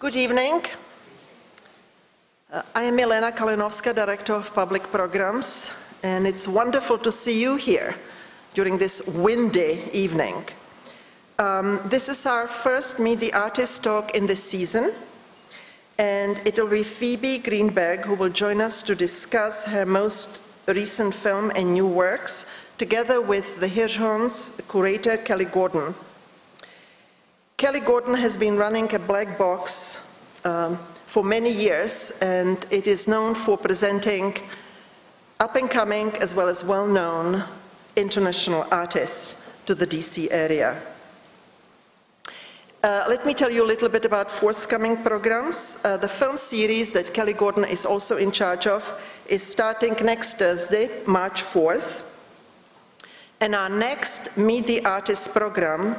Good evening. Uh, I am Milena Kalinovska, Director of Public Programs, and it's wonderful to see you here during this windy evening. Um, This is our first Meet the Artist talk in this season, and it will be Phoebe Greenberg who will join us to discuss her most recent film and new works, together with the Hirshhorn's curator Kelly Gordon. Kelly Gordon has been running a black box um, for many years, and it is known for presenting up-and-coming as well as well-known international artists to the DC area. Uh, let me tell you a little bit about forthcoming programs. Uh, the film series that Kelly Gordon is also in charge of is starting next Thursday, March 4th. And our next Meet the Artist program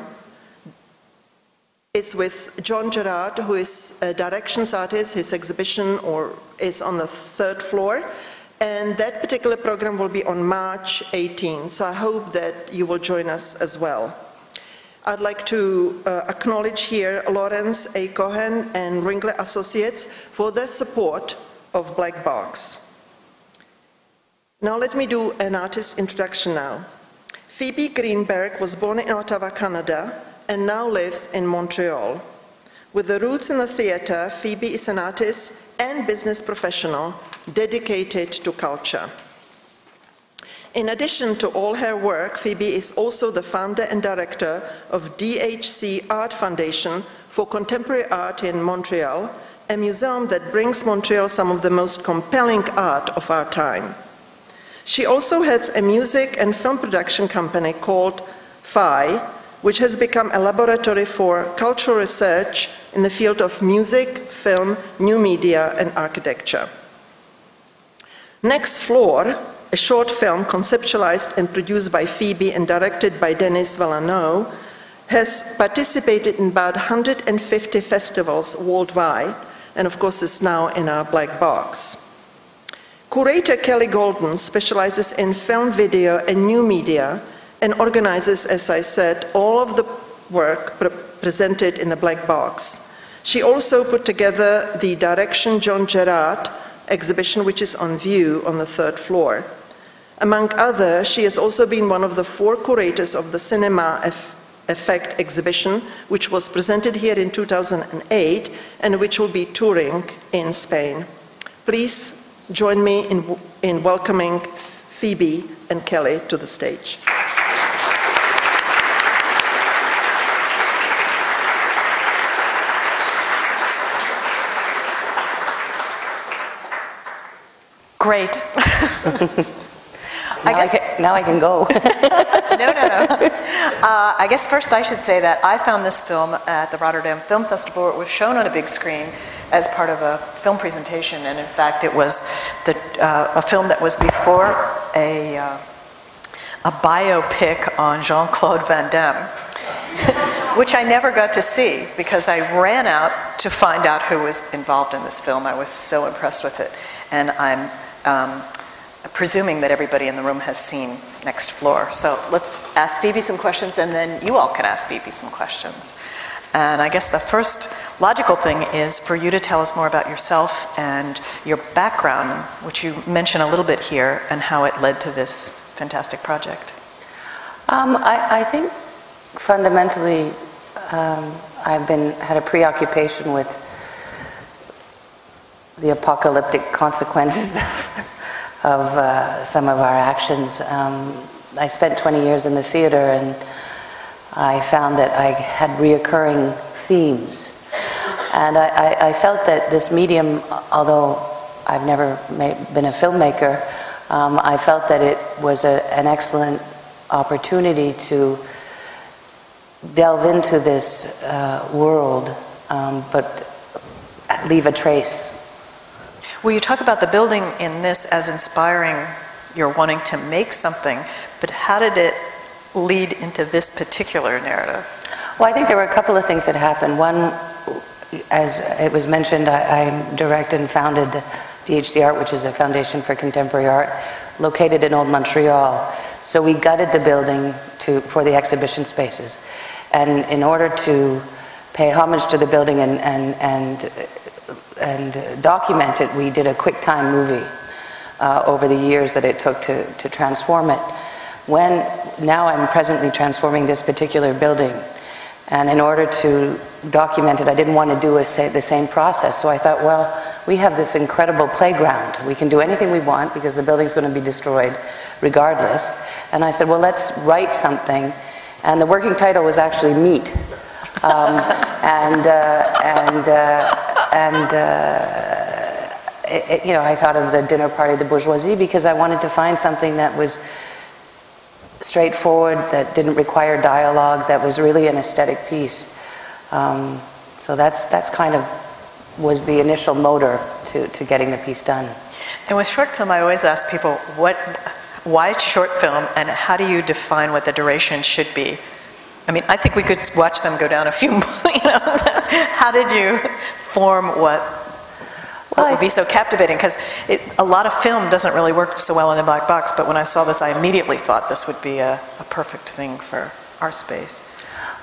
is with John Gerrard, who is a directions artist. His exhibition or is on the third floor. And that particular program will be on March 18. So I hope that you will join us as well. I'd like to uh, acknowledge here Lawrence A. Cohen and Ringler Associates for their support of Black Box. Now let me do an artist introduction now. Phoebe Greenberg was born in Ottawa, Canada, and now lives in Montreal. With the roots in the theater, Phoebe is an artist and business professional dedicated to culture. In addition to all her work, Phoebe is also the founder and director of DHC Art Foundation for Contemporary Art in Montreal, a museum that brings Montreal some of the most compelling art of our time. She also heads a music and film production company called PHI, which has become a laboratory for cultural research in the field of music, film, new media, and architecture. Next Floor, a short film conceptualized and produced by Phoebe and directed by Denis Villeneuve, has participated in about 150 festivals worldwide, and of course is now in our black box. Curator Kelly Gordon specializes in film, video, and new media, and organizes, as I said, all of the work pre- presented in the black box. She also put together the Direction John Gerrard exhibition, which is on view on the third floor. Among other, she has also been one of the four curators of the Cinema Eff- Effect exhibition, which was presented here in 2008 and which will be touring in Spain. Please join me in, in welcoming Phoebe and Kelly to the stage. Great. Now I guess- can, now I can go. No, no, no. Uh, I guess first I should say that I found this film at the Rotterdam Film Festival. It was shown on a big screen as part of a film presentation, and in fact, it was the, uh, a film that was before a, uh, a biopic on Jean-Claude Van Damme, which I never got to see because I ran out to find out who was involved in this film. I was so impressed with it, and I'm um, presuming that everybody in the room has seen Next Floor. So let's ask Phoebe some questions, and then you all can ask Phoebe some questions. And I guess the first logical thing is for you to tell us more about yourself and your background, which you mention a little bit here, and how it led to this fantastic project. Um, I, I think fundamentally, um, I've been, had a preoccupation with the apocalyptic consequences of uh, some of our actions. Um, I spent 20 years in the theater and I found that I had reoccurring themes. And I, I, I felt that this medium, although I've never made, been a filmmaker, um, I felt that it was a, an excellent opportunity to delve into this uh, world, um, but leave a trace. Well, you talk about the building in this as inspiring your wanting to make something, but how did it lead into this particular narrative? Well, I think there were a couple of things that happened. One, as it was mentioned, I, I directed and founded DHC Art, which is a foundation for contemporary art, located in Old Montreal. So we gutted the building to, for the exhibition spaces. And in order to pay homage to the building and, and, and, and document it, we did a QuickTime movie uh, over the years that it took to, to transform it. When, now I'm presently transforming this particular building, and in order to document it, I didn't want to do a, say, the same process. So I thought, well, we have this incredible playground. We can do anything we want because the building's going to be destroyed regardless. And I said, well, let's write something. And the working title was actually Meat. Um, and, uh, and, uh, and uh, it, it, you know, I thought of the dinner party the bourgeoisie because I wanted to find something that was straightforward, that didn't require dialogue, that was really an aesthetic piece. Um, so that's, that's kind of was the initial motor to, to getting the piece done. And with short film, I always ask people, what, why short film, and how do you define what the duration should be? I mean, I think we could watch them go down a few more, you know. how did you form what, what would be so captivating? Because a lot of film doesn't really work so well in the black box, but when I saw this, I immediately thought this would be a, a perfect thing for our space.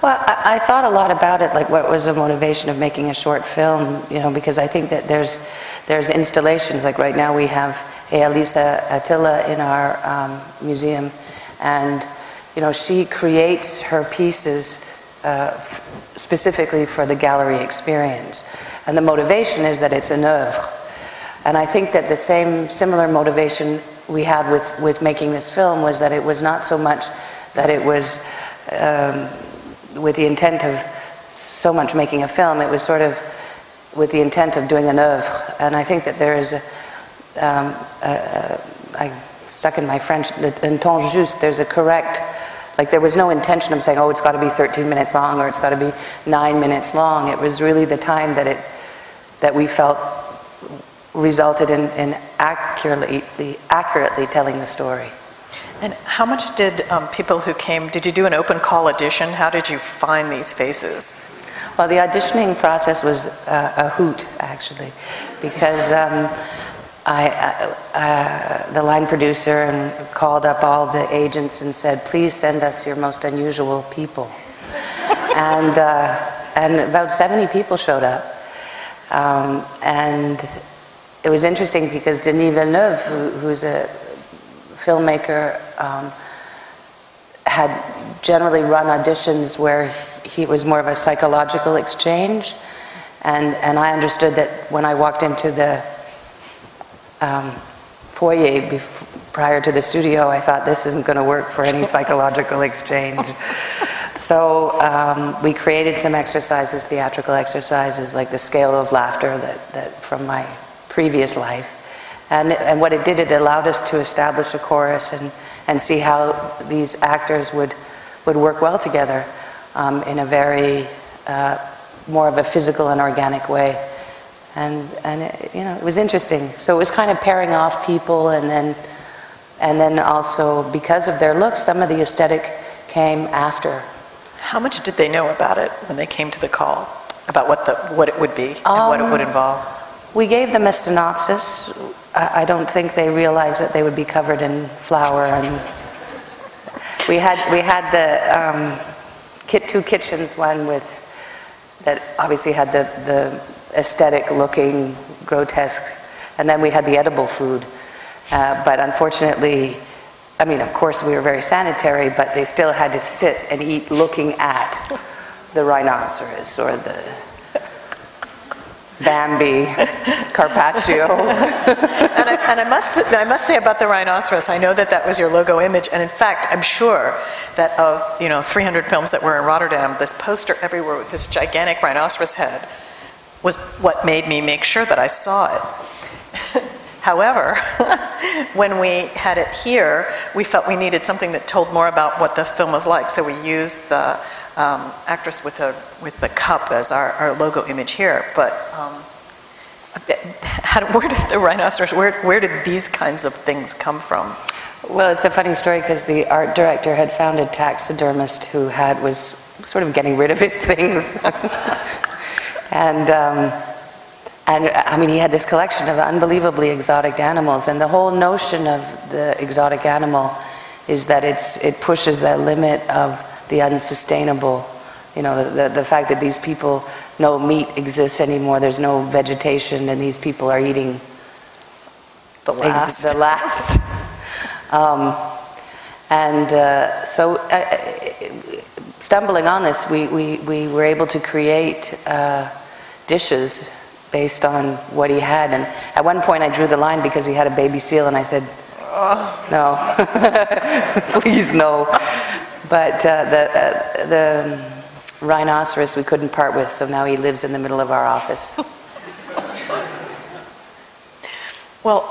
Well, I, I, thought a lot about it, like what was the motivation of making a short film, you know, because I think that there's, there's installations, like right now we have Eija-Liisa Ahtila in our um, museum, and, you know, she creates her pieces uh, f- specifically for the gallery experience. And the motivation is that it's an oeuvre. And I think that the same similar motivation we had with, with making this film was that it was not so much that it was um, with the intent of so much making a film, it was sort of with the intent of doing an oeuvre. And I think that there is a, um, a, a I stuck in my French, un temps juste, there's a correct, like there was no intention of saying, oh, it's got to be 13 minutes long or it's got to be nine minutes long. It was really the time that it, that we felt resulted in, in accurately, accurately telling the story. And how much did um, people who came, did you do an open call audition? How did you find these faces? Well, the auditioning process was uh, a hoot, actually, because um, I, uh, uh, the line producer and called up all the agents and said, please send us your most unusual people. and, uh, and about 70 people showed up. Um, and it was interesting because Denis Villeneuve, who, who's a filmmaker um, had generally run auditions where he was more of a psychological exchange. And, and I understood that when I walked into the um, foyer prior to the studio, I thought this isn't going to work for any psychological exchange. So um, we created some exercises, theatrical exercises, like the scale of laughter that, that from my previous life. And, and what it did, it allowed us to establish a chorus and, and see how these actors would, would work well together um, in a very, uh, more of a physical and organic way. And, and it, you know, it was interesting. So it was kind of pairing off people and then, and then also because of their looks, some of the aesthetic came after. How much did they know about it when they came to the call? About what, the, what it would be and um, what it would um, involve? We gave them a synopsis. I don't think they realized that they would be covered in flour and we had we had the um, kit two kitchens one with that obviously had the the aesthetic looking grotesque and then we had the edible food uh, but unfortunately I mean of course we were very sanitary but they still had to sit and eat looking at the rhinoceros or the Bambi, Carpaccio. and, I, and I, must, I must say about the rhinoceros, I know that that was your logo image, and in fact, I'm sure that of you know 300 films that were in Rotterdam, this poster everywhere with this gigantic rhinoceros head was what made me make sure that I saw it. However, when we had it here, we felt we needed something that told more about what the film was like, so we used the um, actress with the, with the cup as our, our logo image here. But um, how, where did the rhinoceros, where, where did these kinds of things come from? Well, it's a funny story because the art director had found a taxidermist who had was sort of getting rid of his things, and um, and I mean he had this collection of unbelievably exotic animals, and the whole notion of the exotic animal is that it's it pushes that limit of the unsustainable You know, the, the- fact that these people, no meat exists anymore, there's no vegetation, and these people are eating The ex- last. The last. Um, And uh, so uh, stumbling on this, we, we, we were able to create uh, dishes based on what he had. And at one point, I drew the line because he had a baby seal, and I said, no, please no. But uh, the, uh, the rhinoceros we couldn't part with, so now he lives in the middle of our office. Well,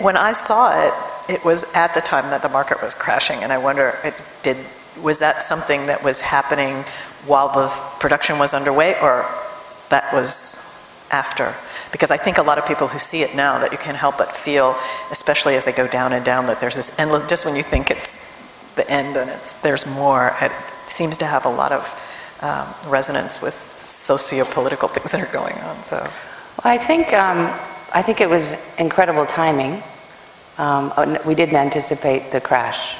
when I saw it, it was at the time that the market was crashing, and I wonder, it did, was that something that was happening while the production was underway, or that was after? Because I think a lot of people who see it now, that you can't help but feel, especially as they go down and down, that there's this endless, just when you think it's the end and it's, there's more, it seems to have a lot of um, resonance with socio-political things that are going on, so. Well, I think, um, I think it was incredible timing. Um, uh, We didn't anticipate the crash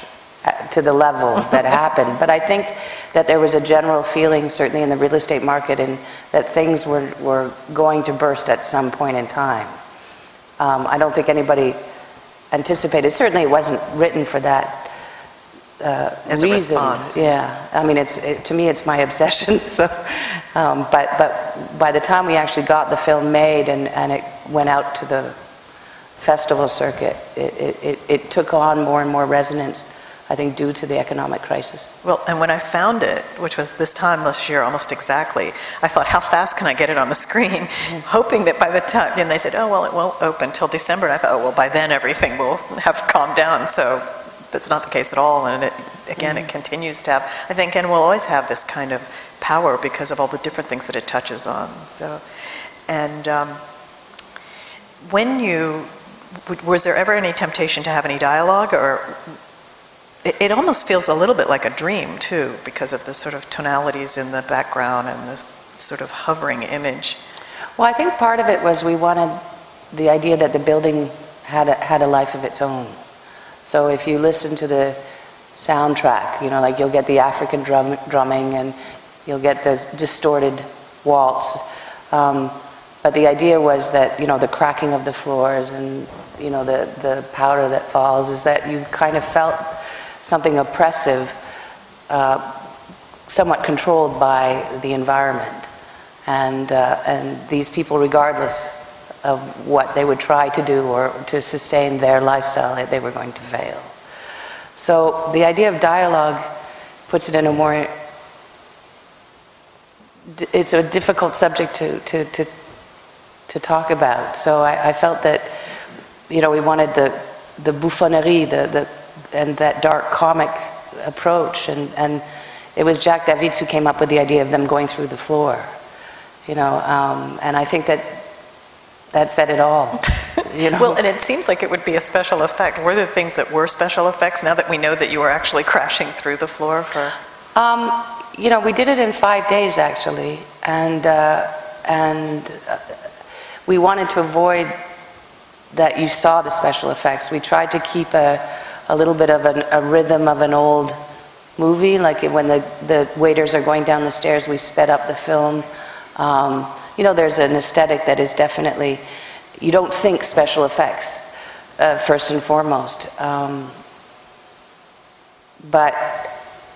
to the level that happened, but I think that there was a general feeling, certainly in the real estate market, and that things were, were going to burst at some point in time. Um, I don't think anybody anticipated, certainly it wasn't written for that uh, As a reason. response. Yeah, I mean, it's, it- to me, it's my obsession, so, um, but, but by the time we actually got the film made and, and it went out to the festival circuit, it, it- it, it took on more and more resonance, I think, due to the economic crisis. Well, and when I found it, which was this time this year, almost exactly, I thought, how fast can I get it on the screen? Hoping that by the time, and they said, oh, well, it won't open till December. And I thought, oh, well, by then everything will have calmed down. So that's not the case at all. And it, again, it continues to have, I think, and will always have this kind of power because of all the different things that it touches on. So, and um, when you, was there ever any temptation to have any dialogue or it, it almost feels a little bit like a dream, too, because of the sort of tonalities in the background and this sort of hovering image. Well, I think part of it was we wanted the idea that the building had a, had a life of its own. So if you listen to the soundtrack, you know, like you'll get the African drum, drumming and you'll get the distorted waltz. Um, but the idea was that, you know, the cracking of the floors and, you know, the, the powder that falls is that you kind of felt something oppressive, uh, somewhat controlled by the environment. And, uh, and these people, regardless of what they would try to do or to sustain their lifestyle, they were going to fail. So the idea of dialogue puts it in a more, it's a difficult subject to, to, to, to talk about. So I, I felt that, you know, we wanted the, the bouffonnerie, the, the, and that dark comic approach. And, and it was Jacques Davidts who came up with the idea of them going through the floor, you know, um, and I think that that said it all, you know. Well, and it seems like it would be a special effect. Were there things that were special effects now that we know that you were actually crashing through the floor for? Um, you know, we did it in five days, actually, and, uh, and uh, we wanted to avoid that you saw the special effects. We tried to keep a, a little bit of an, a rhythm of an old movie, like when the, the waiters are going down the stairs, we sped up the film. Um, you know, there's an aesthetic that is definitely, you don't think special effects, uh, first and foremost. Um, but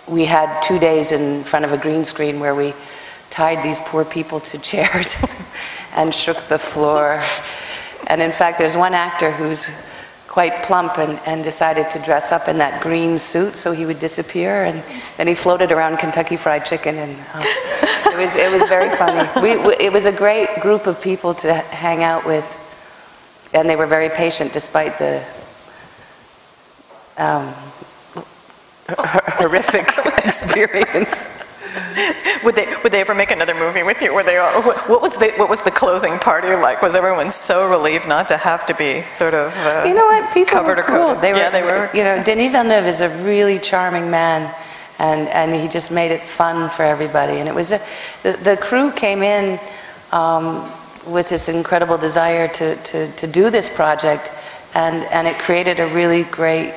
we had two days in front of a green screen where we tied these poor people to chairs and shook the floor. And in fact, there's one actor who's quite plump and, and decided to dress up in that green suit so he would disappear. And then he floated around Kentucky Fried Chicken, and um, it, was, it was very funny. We, we, it was a great group of people to hang out with, and they were very patient despite the um, horrific experience. Would they, would they ever make another movie with you? Were they, all- what was the, what was the closing party like? Was everyone so relieved not to have to be sort of uh, You know what? People covered were or cool. They were, Yeah, they were. You know, Denis Villeneuve is a really charming man, and, and he just made it fun for everybody. And it was a, the, the crew came in um, with this incredible desire to, to, to do this project, and, and it created a really great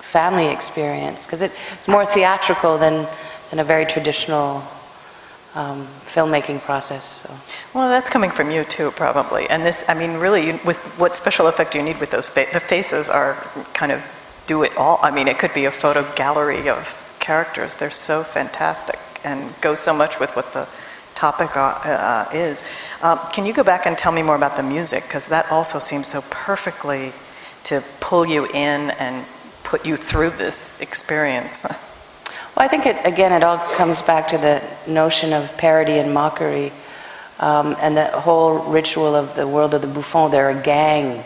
family experience because it, it's more theatrical than, than a very traditional um, filmmaking process, so. Well, that's coming from you too, probably. And this, I mean, really, you- with what special effect do you need with those, fa- the faces are kind of do it all. I mean, it could be a photo gallery of characters. They're so fantastic and go so much with what the topic uh, uh, is. Um, Can you go back and tell me more about the music? Because that also seems so perfectly to pull you in and put you through this experience. Well, I think it, again, it all comes back to the notion of parody and mockery, um, and the whole ritual of the world of the bouffon. They're a gang,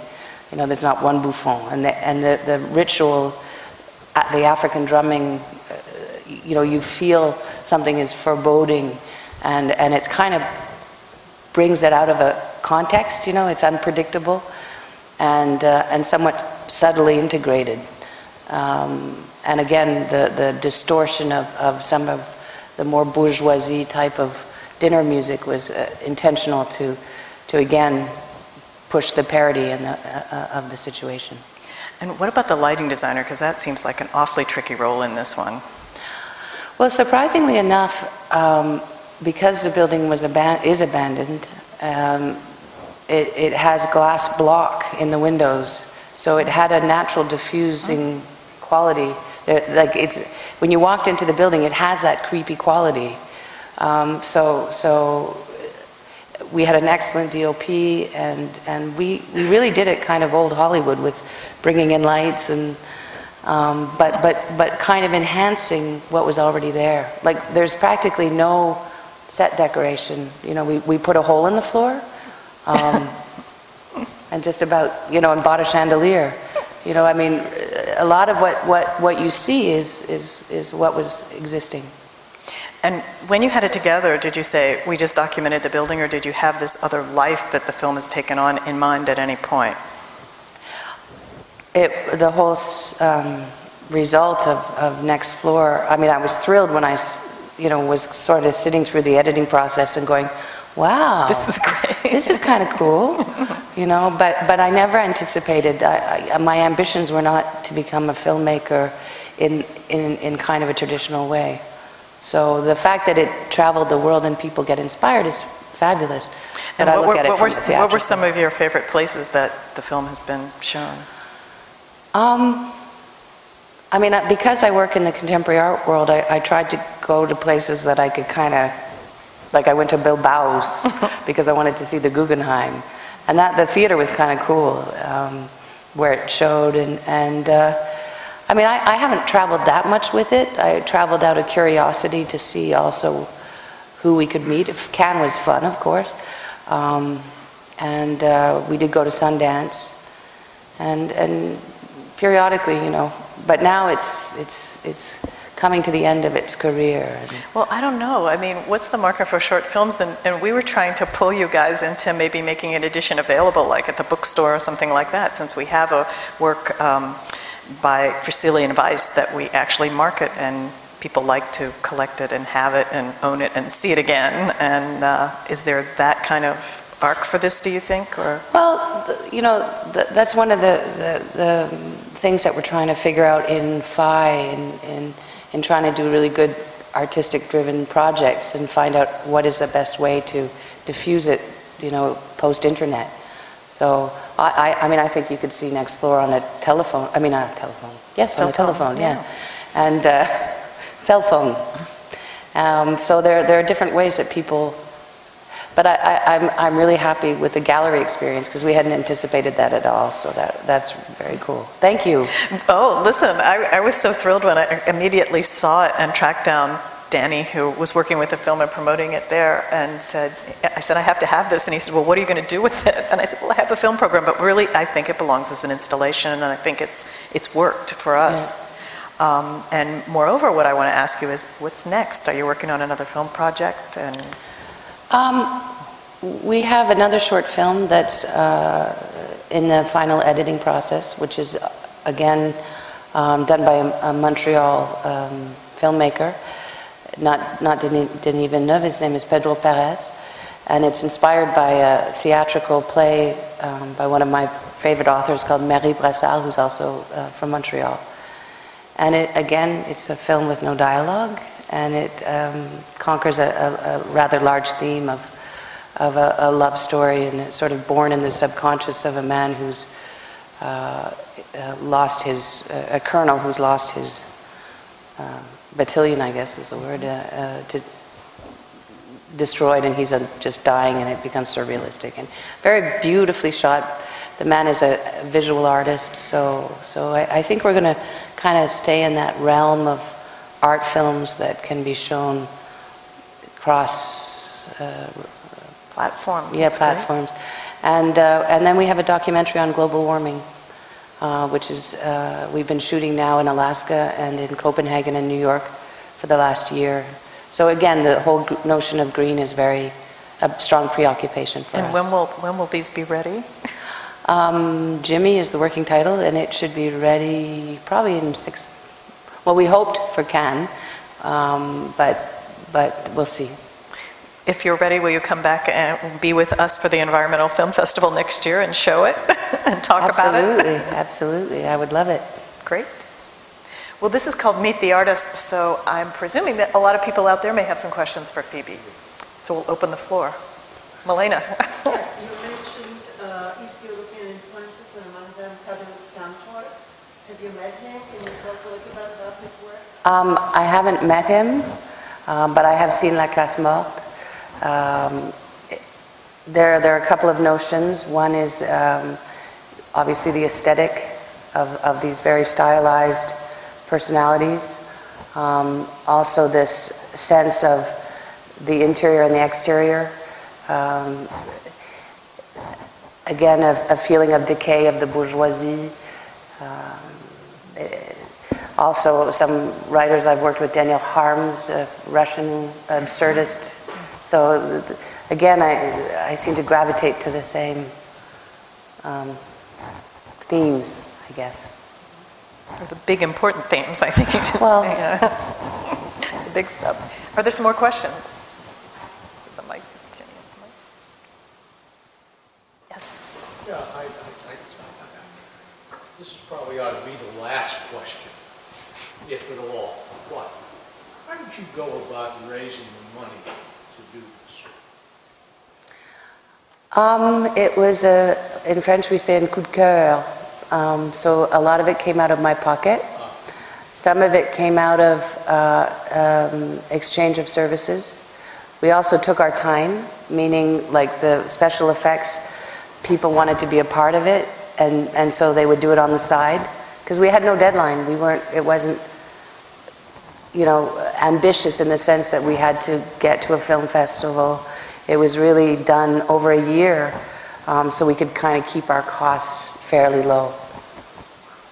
you know. There's not one bouffon, and the, and the, the ritual, uh, the African drumming, uh, you know, you feel something is foreboding, and and it kind of brings it out of a context. You know, it's unpredictable, and uh, and somewhat subtly integrated. Um, and again, the, the distortion of, of some of the more bourgeoisie type of dinner music was uh, intentional to, to again push the parody in the, uh, uh, of the situation. And what about the lighting designer? Because that seems like an awfully tricky role in this one. Well, surprisingly enough, um, because the building was aban- is abandoned, um, it, it has glass block in the windows, so it had a natural diffusing quality. Like it's when you walked into the building, it has that creepy quality. Um, so, so we had an excellent DOP, and and we we really did it kind of old Hollywood with bringing in lights and. Um, but, but, but kind of enhancing what was already there. Like, there's practically no set decoration. You know, we, we put a hole in the floor, um, and just about, you know, and bought a chandelier. You know, I mean, a lot of what, what, what you see is, is, is what was existing. And when you had it together, did you say, we just documented the building, or did you have this other life that the film has taken on in mind at any point? It, the whole um, result of, of Next Floor, I mean, I was thrilled when I, you know, was sort of sitting through the editing process and going, wow. This is great. this is kind of cool, you know, but, but I never anticipated, I, I, my ambitions were not to become a filmmaker in, in, in kind of a traditional way. So the fact that it traveled the world and people get inspired is fabulous. And I what look were, at it what were, what were some of your favorite places that the film has been shown? Um, I mean, uh, because I work in the contemporary art world, I, I tried to go to places that I could kind of, like I went to Bilbao's because I wanted to see the Guggenheim, and that the theater was kind of cool um, where it showed, and and uh, I mean, I, I haven't traveled that much with it. I traveled out of curiosity to see also who we could meet. If Cannes was fun, of course, um, and uh, we did go to Sundance, and and periodically, you know. But now it's it's it's coming to the end of its career. Well, I don't know. I mean, what's the market for short films? And, and we were trying to pull you guys into maybe making an edition available, like at the bookstore or something like that, since we have a work um, by Fischli and Weiss that we actually market and people like to collect it and have it and own it and see it again. And uh, is there that kind of arc for this, do you think? Or well, th- you know, th- that's one of the, the the things that we're trying to figure out in PHI and in in trying to do really good artistic-driven projects and find out what is the best way to diffuse it, you know, post-internet. So I, I, I mean, I think you could see Next Floor on a telephone, I mean, not a telephone, yes, on Cell a phone, telephone, yeah. yeah. And uh, cell phone. Um, So there, there are different ways that people, but I, I, I'm, I'm really happy with the gallery experience because we hadn't anticipated that at all, so that, that's very cool. Thank you. Oh, listen, I, I was so thrilled when I immediately saw it and tracked down Danny, who was working with the film and promoting it there, and said, I said, I have to have this. And he said, Well, what are you going to do with it? And I said, Well, I have a film program, but really, I think it belongs as an installation, and I think it's, it's worked for us. Um, and moreover, what I want to ask you is, what's next? Are you working on another film project? And Um, we have another short film that's uh, in the final editing process, which is, again, um, done by a, a Montreal um, filmmaker, not, not Denis, Denis Villeneuve, his name is Pedro Pires, and it's inspired by a theatrical play um, by one of my favorite authors called Marie Brassard, who's also uh, from Montreal. And it, again, it's a film with no dialogue, and it um, conquers a, a, a rather large theme of, of a, a love story, and it's sort of born in the subconscious of a man who's uh, uh, lost his, a colonel who's lost his uh, battalion, I guess is the word, uh, uh, to, destroyed, and he's uh, just dying, and it becomes surrealistic and very beautifully shot. The man is a visual artist, so so I, I think we're going to kind of stay in that realm of art films that can be shown across uh, Platform. yeah, That's great. platforms. And, uh, and then we have a documentary on global warming, uh, which is, uh, we've been shooting now in Alaska and in Copenhagen and New York for the last year. So again, the whole notion of green is very, a strong preoccupation for us. And when will, when will these be ready? Um, Jimmy is the working title, and it should be ready probably in six, well, we hoped for Cannes, um, but, but we'll see. If you're ready, will you come back and be with us for the Environmental Film Festival next year and show it and talk about it? Absolutely, absolutely, I would love it. Great. Well, this is called Meet the Artist, so I'm presuming that a lot of people out there may have some questions for Phoebe. So we'll open the floor. Milena? You mentioned uh, East European influences, and among them Tadeusz Kantor. Have you met him? Can you talk a little bit about his work? Um, I haven't met him, um, but I have seen La Classe Morte. Um, there, there are a couple of notions. One is um, obviously the aesthetic of, of these very stylized personalities. Um, also, this sense of the interior and the exterior. Um, again, a, a feeling of decay of the bourgeoisie. Eh, also, some writers I've worked with, Daniel Kharms, a Russian absurdist. So, again, I, I seem to gravitate to the same um, themes, I guess. Or the big important themes, I think you should Well- say. yeah. The big stuff. Are there some more questions? Is that Mike? Jenny, Mike? Yes. Yeah, I, I, I, I- this is probably ought to be the last question, if at all. What? How did you go about raising the money to do this? Um, it was a, in French we say un coup de cœur. Um, so a lot of it came out of my pocket. Some of it came out of uh, um, exchange of services. We also took our time, meaning like the special effects, people wanted to be a part of it, and, and so they would do it on the side. Because we had no deadline. We weren't, it wasn't, you know, ambitious in the sense that we had to get to a film festival. It was really done over a year, um, so we could kind of keep our costs fairly low.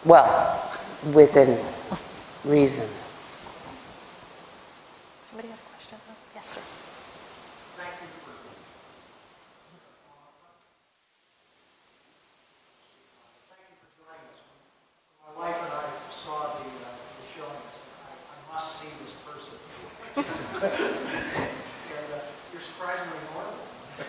Well, within reason. Somebody had a question? Oh, Yes, sir. My wife and I saw the, uh, the showing, I said, I, I must see this person. And uh, you're surprisingly normal. Delightful. At any rate, I, I hope your next movie has him coming out of the depths. you know.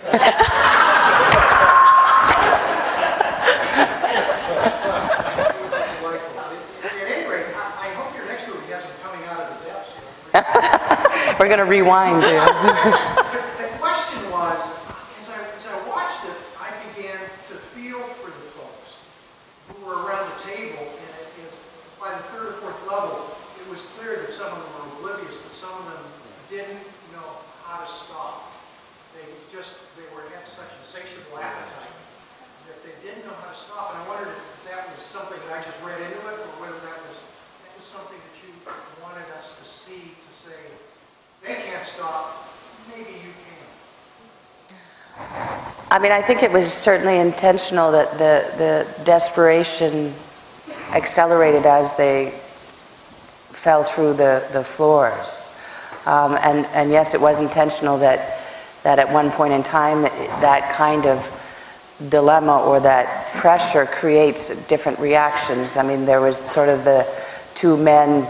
We're going to rewind. The question was, as I, as I watched it, I began to feel for the folks who were around the table, and it, it, by the third or fourth level, it was clear that some of them were oblivious, but some of them didn't know how to stop. They just, they were had such insatiable appetite that they didn't know how to stop, and I wondered if that was something that I just read into it, or whether that was, that was something that you wanted us to see, to say, they can't stop, maybe you can. I mean, I think it was certainly intentional that the, the desperation accelerated as they fell through the, the floors. Um, and, and yes, it was intentional that, that at one point in time, that kind of dilemma or that pressure creates different reactions. I mean, there was sort of the two men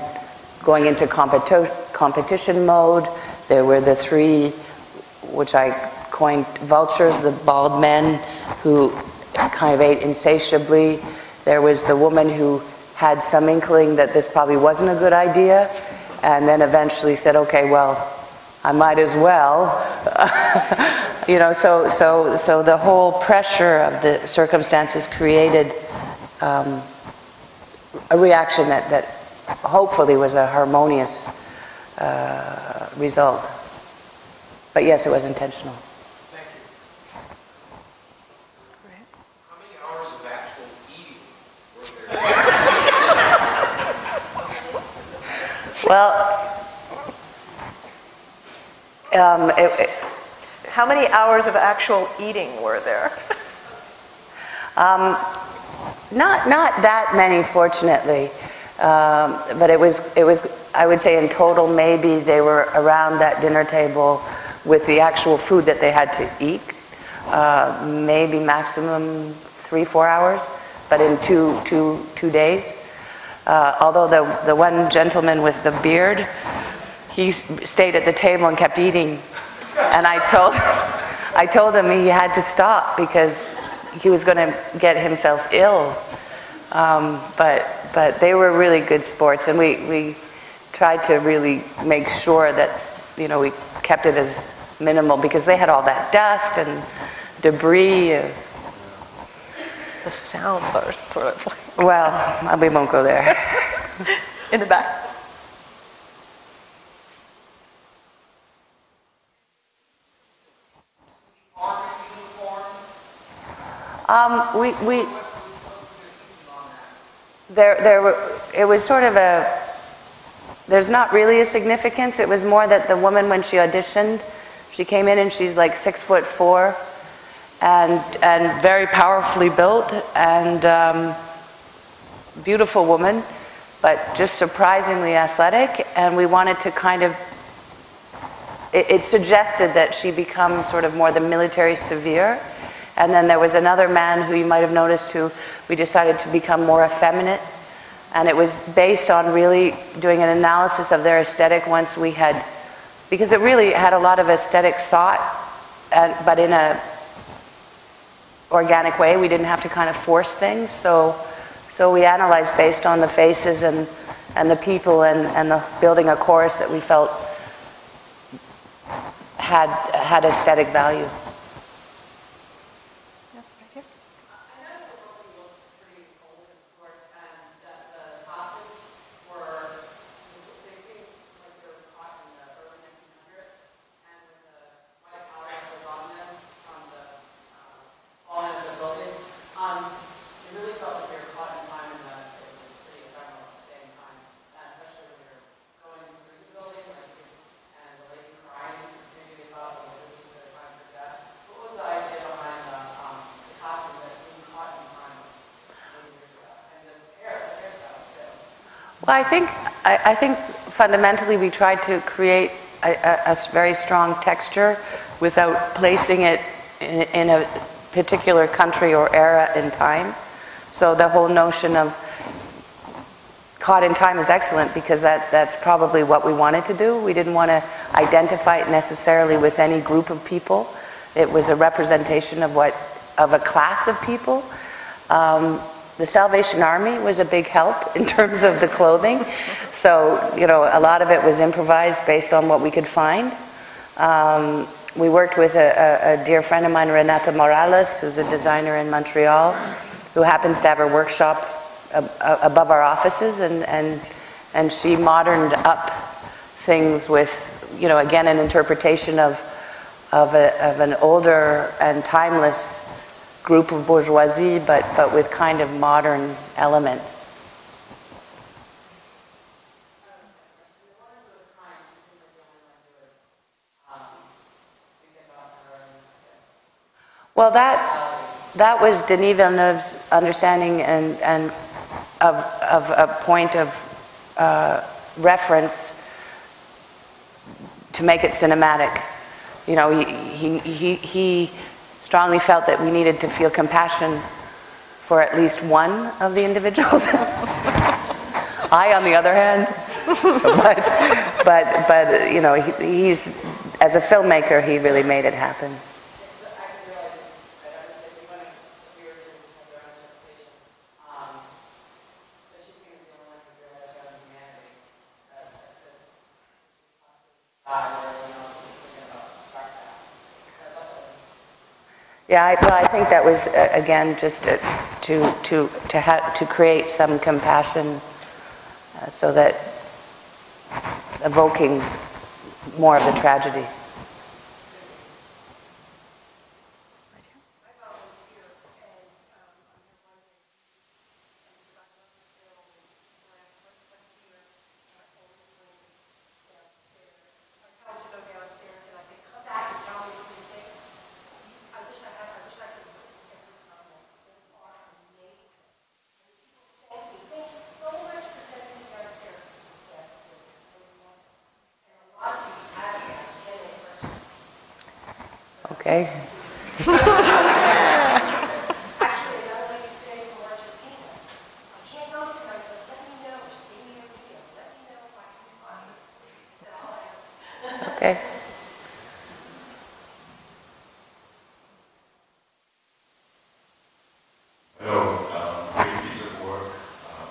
going into competi- competition mode. There were the three, which I coined vultures, the bald men who kind of ate insatiably. There was the woman who had some inkling that this probably wasn't a good idea, and then eventually said, okay, well, I might as well. You know, so, so, so the whole pressure of the circumstances created um, a reaction that, that hopefully was a harmonious uh, result. But yes, it was intentional. Thank you. How many hours of actual eating were there? Well, um, it- it- How many hours of actual eating were there? Not, not that many, fortunately. Um, But it was, it was, I would say in total, maybe they were around that dinner table with the actual food that they had to eat, uh, maybe maximum three, four hours, but in two, two, two days. Uh, Although the, the one gentleman with the beard, he stayed at the table and kept eating. And I told, I told him he had to stop because he was going to get himself ill. Um, But, but they were really good sports, and we, we tried to really make sure that, you know, we kept it as minimal, because they had all that dust and debris. uh, The sounds are sort of like Well, we won't go there. in the back. Um, we, we, there, there, were- it was sort of a, there's not really a significance. It was more that the woman, when she auditioned, she came in and she's like six foot four and, and very powerfully built and um, beautiful woman, but just surprisingly athletic. And we wanted to kind of, it, it suggested that she become sort of more the military severe. And then there was another man who you might have noticed who we decided to become more effeminate. And it was based on really doing an analysis of their aesthetic once we had, because it really had a lot of aesthetic thought, and, but in a organic way. We didn't have to kind of force things. So, so we analyzed based on the faces and, and the people and, and the building a chorus that we felt had, had aesthetic value. Well, I think, I, I think fundamentally we tried to create a very strong texture without placing it in, in a particular country or era in time. So the whole notion of caught in time is excellent because that, that's probably what we wanted to do. We didn't want to identify it necessarily with any group of people. It was a representation of what, of a class of people. Um, the Salvation Army was a big help in terms of the clothing. So, you know, a lot of it was improvised based on what we could find. Um, we worked with a, a, a dear friend of mine, Renata Morales, who's a designer in Montreal, who happens to have her workshop ab- above our offices, and, and, and she moderned up things with, you know, again, an interpretation of, of, a, of an older and timeless group of bourgeoisie, but, but with kind of modern elements. Well, that, that was Denis Villeneuve's understanding and, and of, of a point of uh, reference to make it cinematic. You know, he, he, he, he strongly felt that we needed to feel compassion for at least one of the individuals. I, on the other hand, but, but, but, you know, he, he's, as a filmmaker, he really made it happen. Yeah, I- well, I think that was, uh, again, just to, to, to to have, to create some compassion uh, so that evoking more of the tragedy. Okay? Actually, another lady staying for lunch with Tina. I can't go tonight, but let me know, just give me a video, let me know if I can find it. That's all I Okay. Hello, um, great piece of work, uh,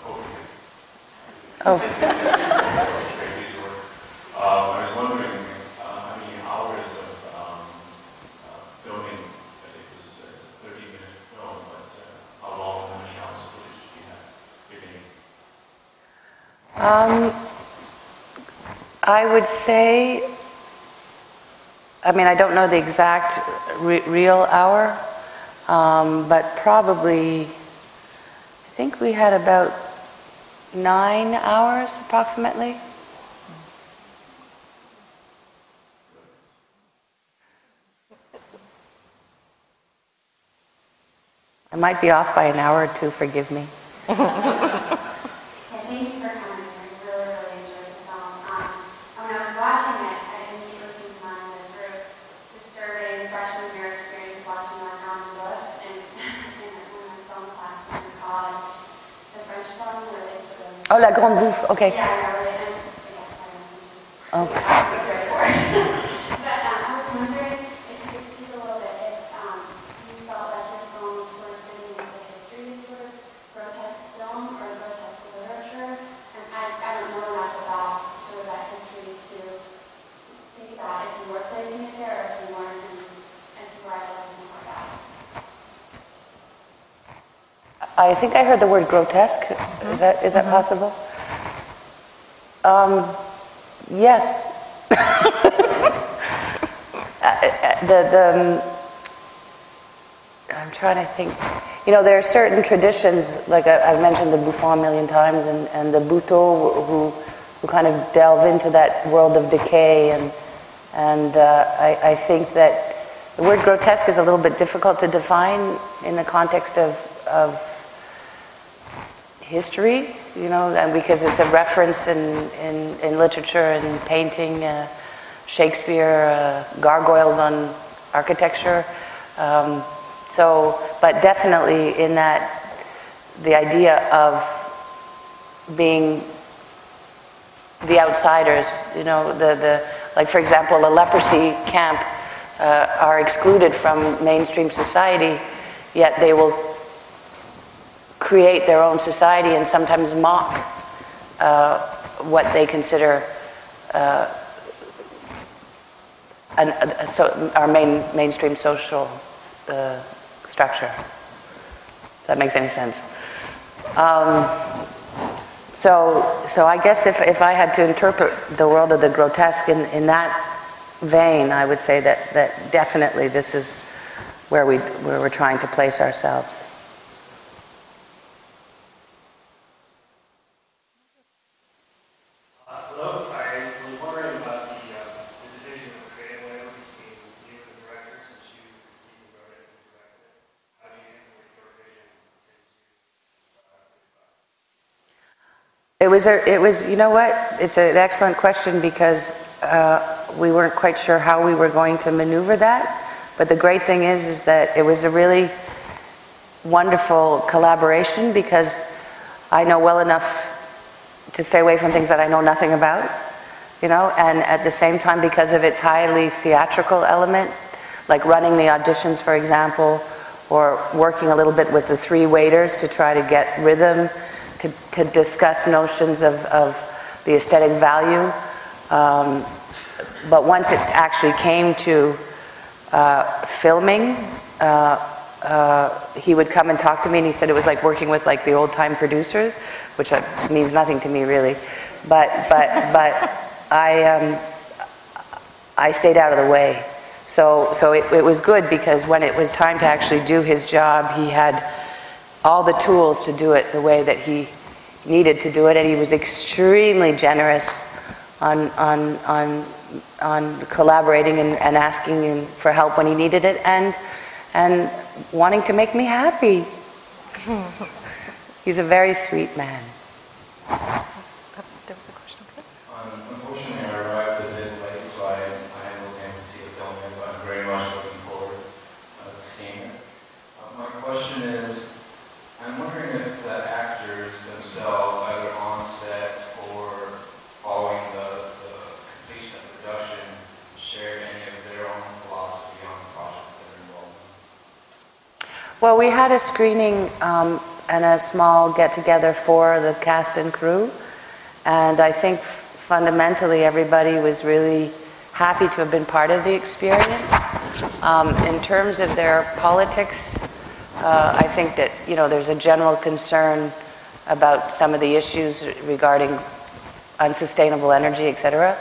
Oh, great piece of work. Um, I was wondering, uh, how many hours of, um, uh, filming, uh, it was uh, a thirty-minute film, but, uh, how long, how many hours of footage do you have? Beginning? um, I would say, I mean, I don't know the exact re- real hour, um, but probably, I think we had about nine hours approximately. I might be off by an hour or two, forgive me. And thank you for coming, I really, really enjoyed the film. Um, when I was watching it, I immediately came to mind the sort of disturbing freshman year experience watching my common book and in one of my film classes in college, the French film where they sort of, Oh, La Grande Bouffe, okay. yeah, I know, and, yes, I know, Oh. But um, I was wondering if you could speak a little bit, if um, you felt like your film was sort of fitting into the history sort of grotesque film or grotesque literature. And I, I don't know enough about sort of that history to think about if you were placing it there or if you weren't, and if you were, Oh, I'd love bouffe, ok. more. I think I heard the word grotesque. Is that, is that possible? Um, yes. Uh, uh, The, the, um, I'm trying to think, you know, there are certain traditions, like I- I've mentioned the Bouffon a million times, and, and the Butoh, who, who kind of delve into that world of decay, and, and uh, I, I think that the word grotesque is a little bit difficult to define in the context of, of history, you know, because it's a reference in, in, in literature and painting, uh, Shakespeare, uh, gargoyles on architecture. Um, so, but definitely in that, the idea of being the outsiders, you know, the, the, like for example, a leprosy camp uh, are excluded from mainstream society, yet they will create their own society and sometimes mock uh, what they consider uh, an, so, our main, mainstream social uh, structure. If that makes any sense. Um, so, so I guess if, if I had to interpret the world of the grotesque in, in that vein, I would say that, that definitely this is where, we, where we're trying to place ourselves. Uh, Hello, I was wondering about the, uh, the division of creative labor between you and the director, since you conceived and wrote it and directed. it. How do you implement your vision into, uh, It was, a, it was, you know what? It's an excellent question because uh, we weren't quite sure how we were going to maneuver that. But the great thing is, is that it was a really wonderful collaboration because I know well enough to stay away from things that I know nothing about, you know, and at the same time, because of its highly theatrical element, like running the auditions, for example, or working a little bit with the three waiters to try to get rhythm, to, to discuss notions of, of the aesthetic value. Um, but once it actually came to uh, filming, uh, uh, he would come and talk to me, and he said it was like working with like the old-time producers, which means nothing to me really. But, but, but I, um, I stayed out of the way. So, so it, it was good because when it was time to actually do his job, he had all the tools to do it the way that he needed to do it, and he was extremely generous on, on, on, on collaborating and, and asking him for help when he needed it, and, and wanting to make me happy. He's a very sweet man. There was a question over there. Um, Unfortunately, I arrived a bit late, so I, I wasn't able to see the film yet, but I'm very much looking forward uh, to seeing it. Uh, My question is, I'm wondering if the actors themselves, either on set or following the, the completion of production, shared any of their own philosophy on the project that they're involved in. Well, we had a screening um, and a small get-together for the cast and crew, and I think fundamentally everybody was really happy to have been part of the experience. Um, in terms of their politics, uh, I think that you know there's a general concern about some of the issues regarding unsustainable energy, et cetera.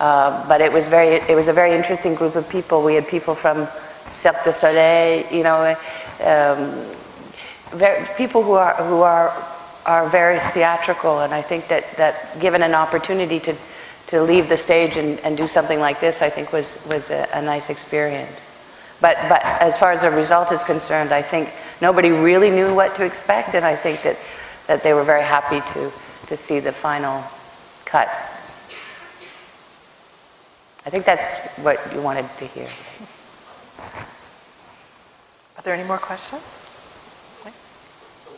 Uh, but it was very, it was a very interesting group of people. We had people from Cirque du Soleil, you know, um, people who are who are are very theatrical, and I think that that given an opportunity to to leave the stage and, and do something like this, I think was was a, a nice experience. But but as far as the result is concerned, I think nobody really knew what to expect, and I think that that they were very happy to to see the final cut. I think that's what you wanted to hear. Are there any more questions? So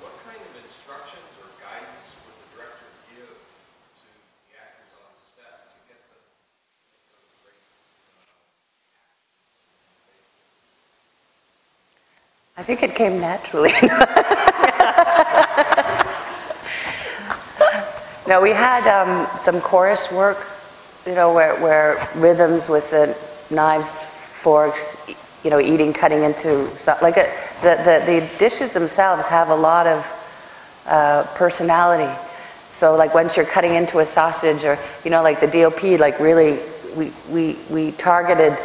what kind of instructions or guidance would the director give to the actors on set to get them those I think it came naturally. no, we had um, some chorus work, you know, where, where rhythms with the knives, forks, you know, eating, cutting into, like, a, the, the, the dishes themselves have a lot of uh, personality. So like once you're cutting into a sausage or, you know, like the DOP, like really, we, we, we targeted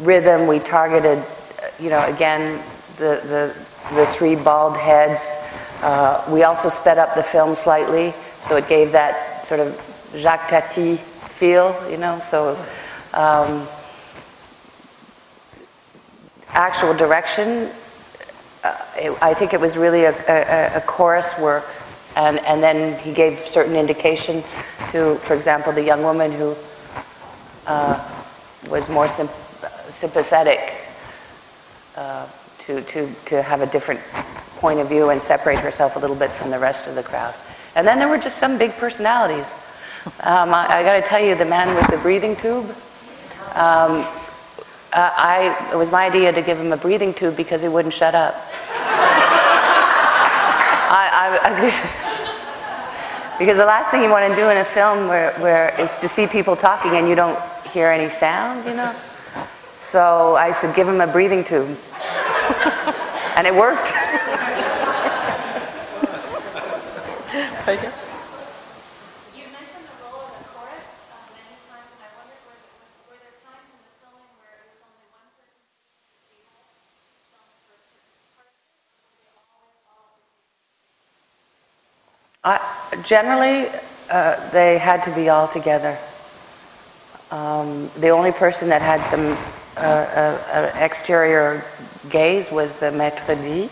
rhythm, we targeted, uh, you know, again, the, the, the three bald heads. Uh, we also sped up the film slightly, so it gave that sort of Jacques Tati feel, you know, so um, actual direction, uh, it- I think it was really a, a, a chorus work. And, and then he gave certain indication to, for example, the young woman who uh, was more symp- sympathetic uh, to, to, to have a different point of view and separate herself a little bit from the rest of the crowd. And then there were just some big personalities. Um, I, I got to tell you, the man with the breathing tube, um, uh, I, it was my idea to give him a breathing tube because he wouldn't shut up. I, I, I, because the last thing you want to do in a film where, where is to see people talking and you don't hear any sound, you know? So I said, give him a breathing tube. and it worked. Right here. You mentioned the role of the chorus uh, many times, and I wondered, were there, were there times in the filming where it was only one person able to film for a certain part, or were they always all I, generally, uh, they had to be all together. Um, the only person that had some uh, uh, uh, exterior gaze was the maître d'.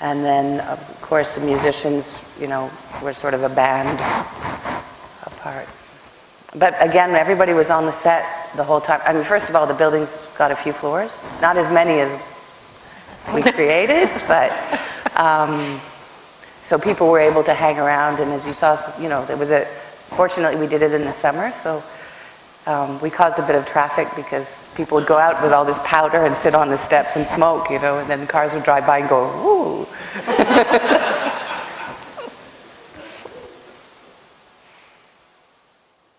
And then, of course, the musicians, you know, were sort of a band apart. But again, everybody was on the set the whole time. I mean, first of all, the building's got a few floors, not as many as we created, but um, so people were able to hang around. And as you saw, you know, there was a. Fortunately, we did it in the summer, so um, we caused a bit of traffic because people would go out with all this powder and sit on the steps and smoke, you know, and then cars would drive by and go, ooh.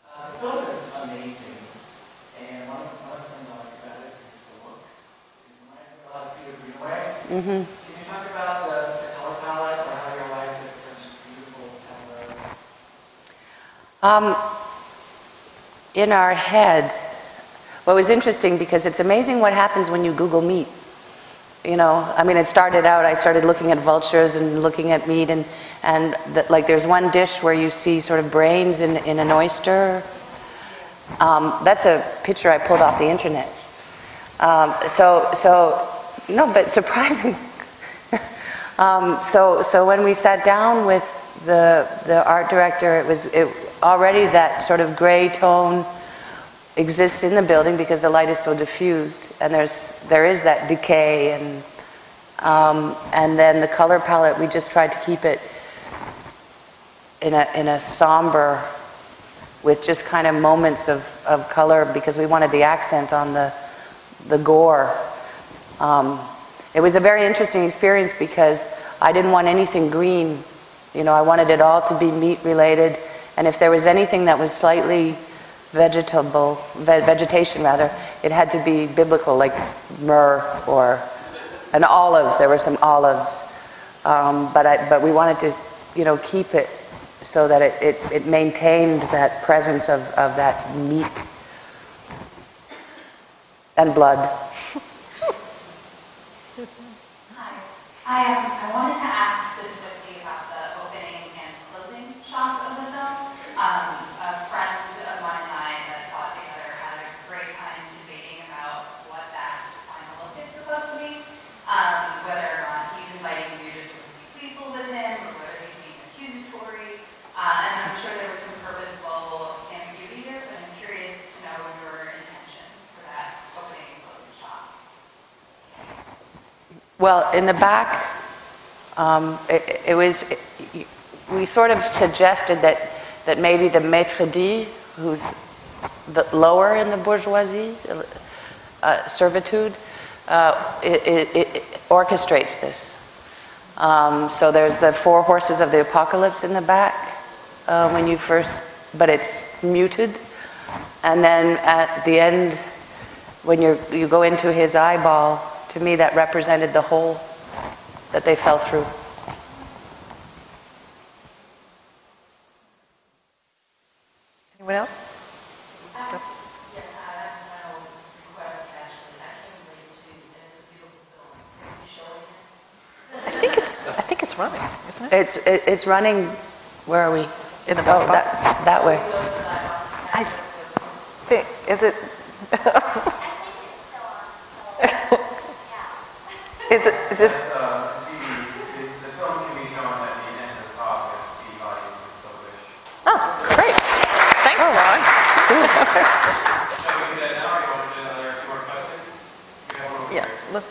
Uh, the film is amazing, and one of, one of the things I like about it is hmm Can you talk about the, the color palette or how you arrived at such beautiful color? Um, in our head, it was interesting because it's amazing what happens when you Google meat. You know, I mean, it started out, I started looking at vultures and looking at meat, and, and the, like there's one dish where you see sort of brains in, in an oyster. Um, that's a picture I pulled off the internet. Um, so, so, no, but surprising. um, so, so when we sat down with the, the art director, it was it, already that sort of gray tone exists in the building because the light is so diffused, and there's there is that decay, and um, and then the color palette we just tried to keep it in a in a somber, with just kind of moments of of color because we wanted the accent on the the gore. Um, it was a very interesting experience because I didn't want anything green. You know, I wanted it all to be meat related, and if there was anything that was slightly vegetable, ve- vegetation rather, it had to be biblical, like myrrh or an olive. There were some olives, um, but I, but we wanted to, you know, keep it so that it, it, it maintained that presence of, of that meat and blood. I, um, I wanted to ask specifically about the opening and closing shots of the film. Um, a friend of mine and I that saw it together had a great time debating about what that final look is supposed to be. Um, whether or not he's inviting you to sort of be playful with him, or whether he's being accusatory. Uh, and I'm sure there was some purposeful ambiguity there, but I'm curious to know your intention for that opening and closing shot. Well, in the back, um, it, it was, it- we sort of suggested that, that maybe the maître d', who's the lower in the bourgeoisie, uh, servitude, uh, it, it, orchestrates this. Um, so there's the four horses of the apocalypse in the back uh, when you first, but it's muted. And then at the end, when you you go into his eyeball, to me that represented the hole that they fell through. Anyone else? Um, I have one request actually, actually related to, and it's a beautiful film. Can you show it? I think it's, I think it's running, isn't it? It's, it- it's running, where are we? In the Oh, box. that, that way. I think, is it? Is it, is this, Uh, TV, the, the film can be shown at the end of the talk if the audience is so wish. oh, great. Thanks, Ron. Shall we do that now, or you want to do another two more questions? We have one over Yeah, here. let-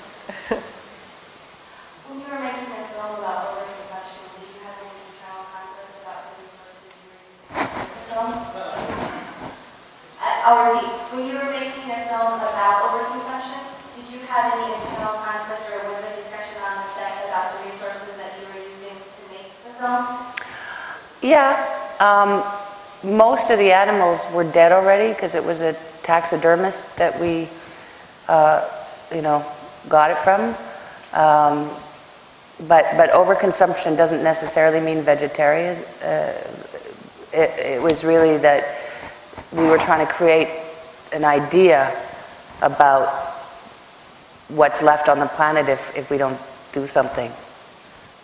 When you were making the film about overconsumption, did you have any internal conflict about the resources you were using for the film? Uh, I'll repeat, when you were making a film about overconsumption, did you have any internal conflict or was there discussion on the set about the resources that you were using to make the film? Yeah, um, most of the animals were dead already because it was a taxidermist that we, uh, you know, got it from. Um, but, but overconsumption doesn't necessarily mean vegetarian. Uh, it, it was really that we were trying to create an idea about what's left on the planet if, if we don't do something.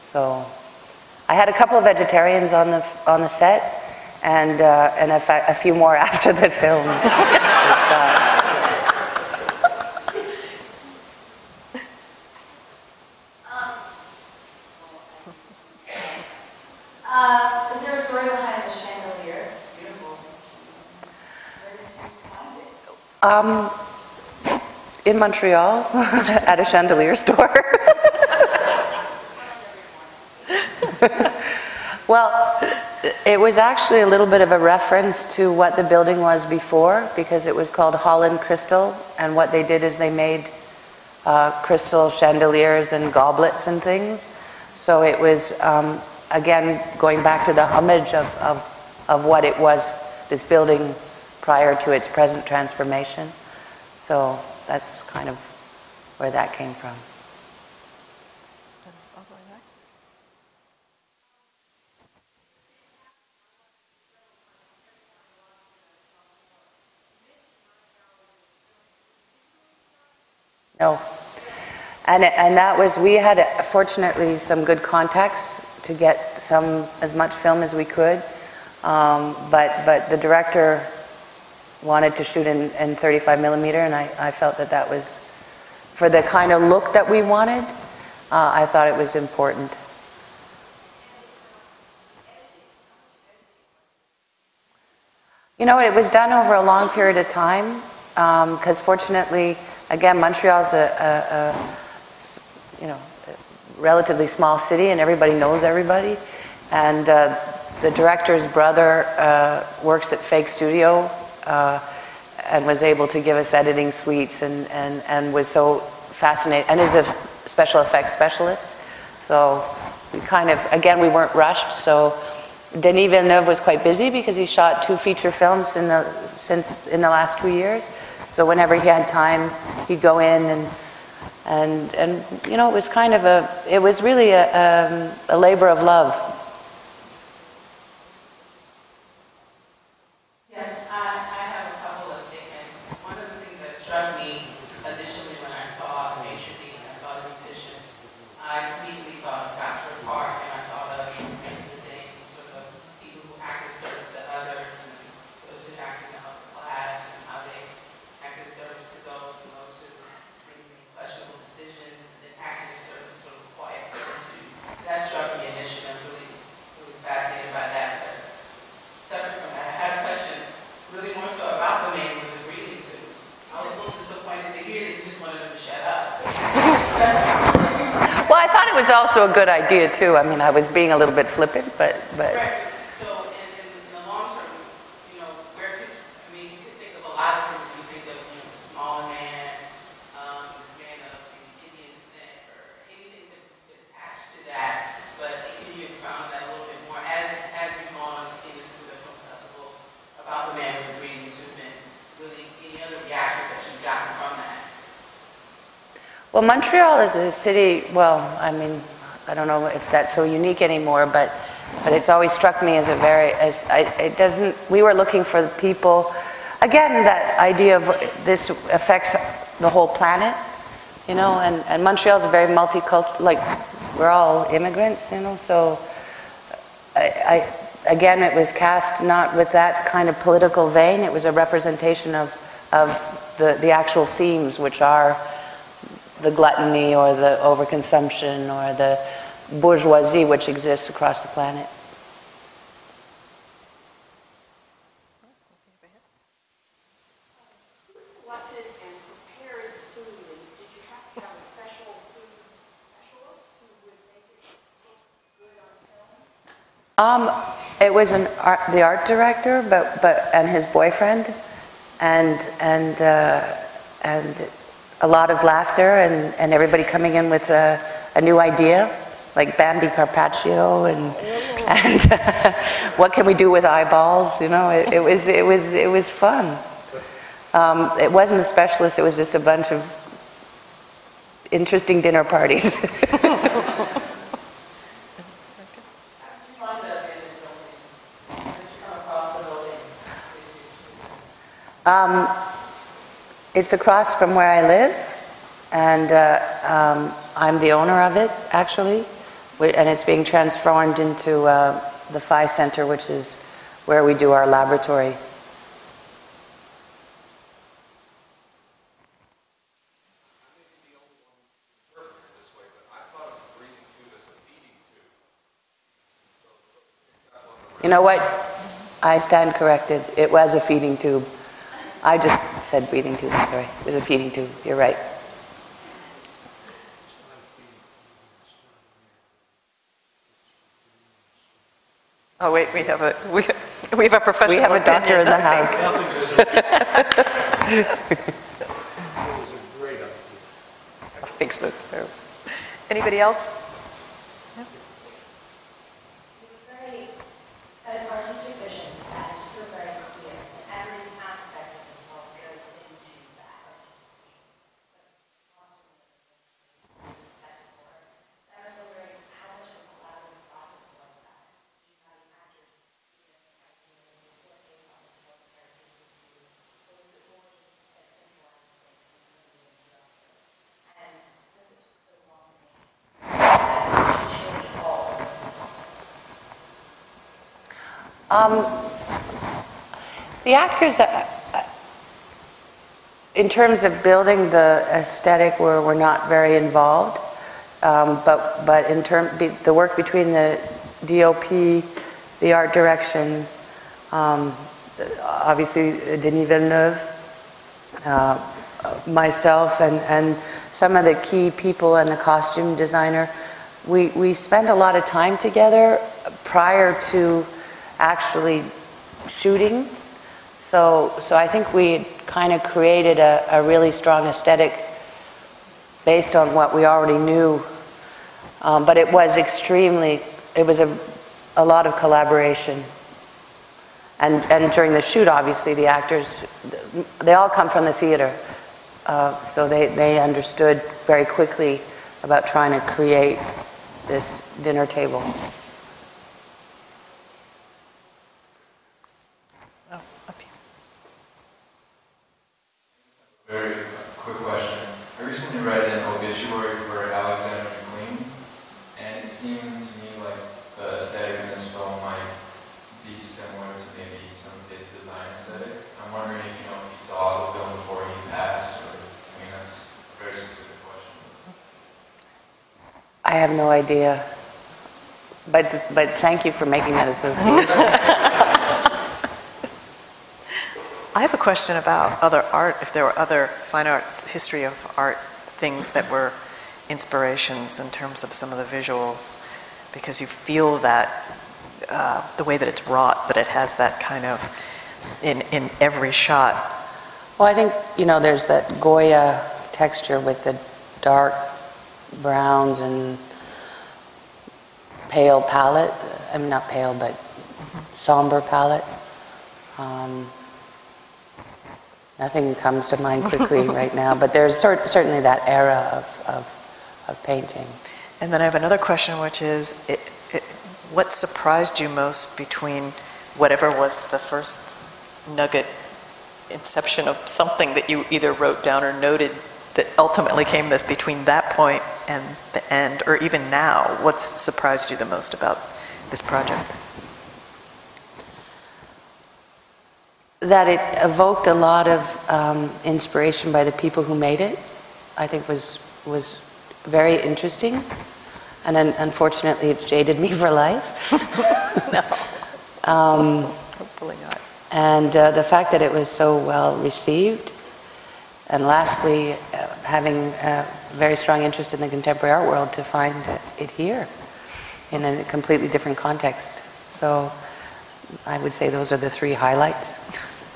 So I had a couple of vegetarians on the, on the set and, uh, and a, fa- a few more after the film. But, is there a story behind the chandelier? It's beautiful. Where did you find it? Um, in Montreal, at a chandelier store. well, it was actually a little bit of a reference to what the building was before because it was called Holland Crystal, and what they did is they made uh, crystal chandeliers and goblets and things. So it was, um, again, going back to the homage of, of, of what it was, this building prior to its present transformation. So that's kind of where that came from. No. And, and that was, we had fortunately some good contacts to get some, as much film as we could. Um, But, but the director wanted to shoot in, in 35 millimeter, and I, I felt that that was, for the kind of look that we wanted, uh, I thought it was important. You know, it was done over a long period of time, because fortunately, again, Montreal's a, a, a you know, a relatively small city, and everybody knows everybody. And uh, the director's brother uh, works at Fake Studio, uh, and was able to give us editing suites, and, and, and was so fascinated, and is a special effects specialist. So we kind of, again, we weren't rushed, so Denis Villeneuve was quite busy because he shot two feature films in the, since, in the last two years. So whenever he had time, he'd go in and, and, and, you know, it was kind of a, it was really a, um, a labor of love. Yes, I, I have a couple of statements. One of the things that struck me initially when I saw the major league and I saw the musicians, I immediately thought of Gosford Park and I thought of Remains of the Day, sort of people who acted service to others and those who acted to help the class and how they acted service to those and those who maybe made questionable decisions and then acted in service to sort of quiet servitude. That struck me initially. I was really, really fascinated by that. But separate from that, I had a question really more so about the man with the breathing tube. I was a little disappointed to hear that you just wanted him to shut up. Well, I thought it was also a good idea too. I mean, I was being a little bit flippant, but, but, Right, so in, the long term, you know, where could, I mean, you could think of a lot of things. You think of, you know, the smaller man, um, this man of Indian descent, or anything that to that. But can you expound on that a little bit more as, as you've gone and seen this through the festivals about the man with the breathing tube and really any other reactions that you've gotten from that? well, Montreal is a city, well, I mean, I don't know if that's so unique anymore, but, but it's always struck me as a very, as, I, it doesn't, we were looking for the people, again, that idea of this affects the whole planet, you know, and, and Montreal is a very multicultural, like, we're all immigrants, you know, so I, I, again, it was cast not with that kind of political vein, it was a representation of, of the, the actual themes, which are the gluttony or the overconsumption or the bourgeoisie which exists across the planet. Um, it was an art, the art director, but, but, and his boyfriend, and, and, uh, and a lot of laughter and, and everybody coming in with a, a new idea, like Bambi Carpaccio and, and what can we do with eyeballs, you know, it, it was, it was, it was fun. Um, it wasn't a specialist, it was just a bunch of interesting dinner parties. Um, it's across from where I live, and uh, um, I'm the owner of it, actually, and it's being transformed into uh, the PHI Center, which is where we do our laboratory. You know what? I stand corrected. It was a feeding tube. I just said breathing tube, I'm sorry. It was a feeding tube. You're right. Oh, wait, we have a, we we have a professional We have a doctor in the I house. think. Was a great idea. I think so, too. Anybody else? You have very, an artistic vision that is so very clear, and every aspect of the film goes into that artistic vision. The costume, the set decor, that was Um, The actors, uh, uh, in terms of building the aesthetic, we're, we're not very involved. Um, But, but in term, be- the work between the DOP, the art direction, um, obviously Denis Villeneuve, uh, myself, and, and some of the key people and the costume designer, we, we spend a lot of time together prior to actually shooting. So, so I think we kind of created a, a really strong aesthetic based on what we already knew. Um, but it was extremely, it was a, a lot of collaboration. And, and during the shoot, obviously, the actors, they all come from the theater. Uh, so they, they understood very quickly about trying to create this dinner table. Very quick question. I recently read an obituary for Alexander McQueen, and it seemed to me like the aesthetic in this film might be similar to maybe some of his design aesthetic. I'm wondering if you know if you saw the film before he passed, or, I mean, that's a very specific question. I have no idea. But, but thank you for making that association. I have a question about other art, if there were other fine arts, history of art things that were inspirations in terms of some of the visuals, because you feel that, uh, the way that it's wrought, that it has that kind of, in, in every shot. Well, I think, you know, there's that Goya texture with the dark browns and pale palette. I mean, not pale, but somber palette. Um, Nothing comes to mind quickly right now, but there's cer- certainly that era of, of, of painting. And then I have another question, which is, it, it, what surprised you most between whatever was the first nugget inception of something that you either wrote down or noted that ultimately came this between that point and the end, or even now? What's surprised you the most about this project? that it evoked a lot of um, inspiration by the people who made it, I think was, was very interesting. And un- unfortunately, it's jaded me for life. no. Um, Hopefully not. and uh, the fact that it was so well received. And lastly, having a very strong interest in the contemporary art world to find it here in a completely different context. So I would say those are the three highlights.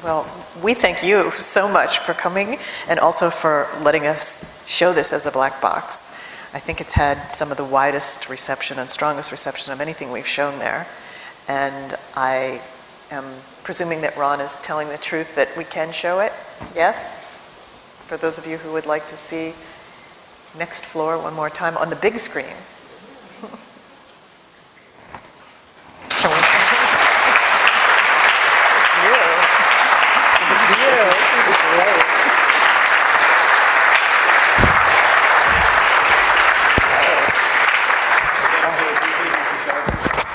Well, we thank you so much for coming and also for letting us show this as a black box. I think it's had some of the widest reception and strongest reception of anything we've shown there. And I am presuming that Ron is telling the truth that we can show it. Yes? For those of you who would like to see Next Floor one more time on the big screen.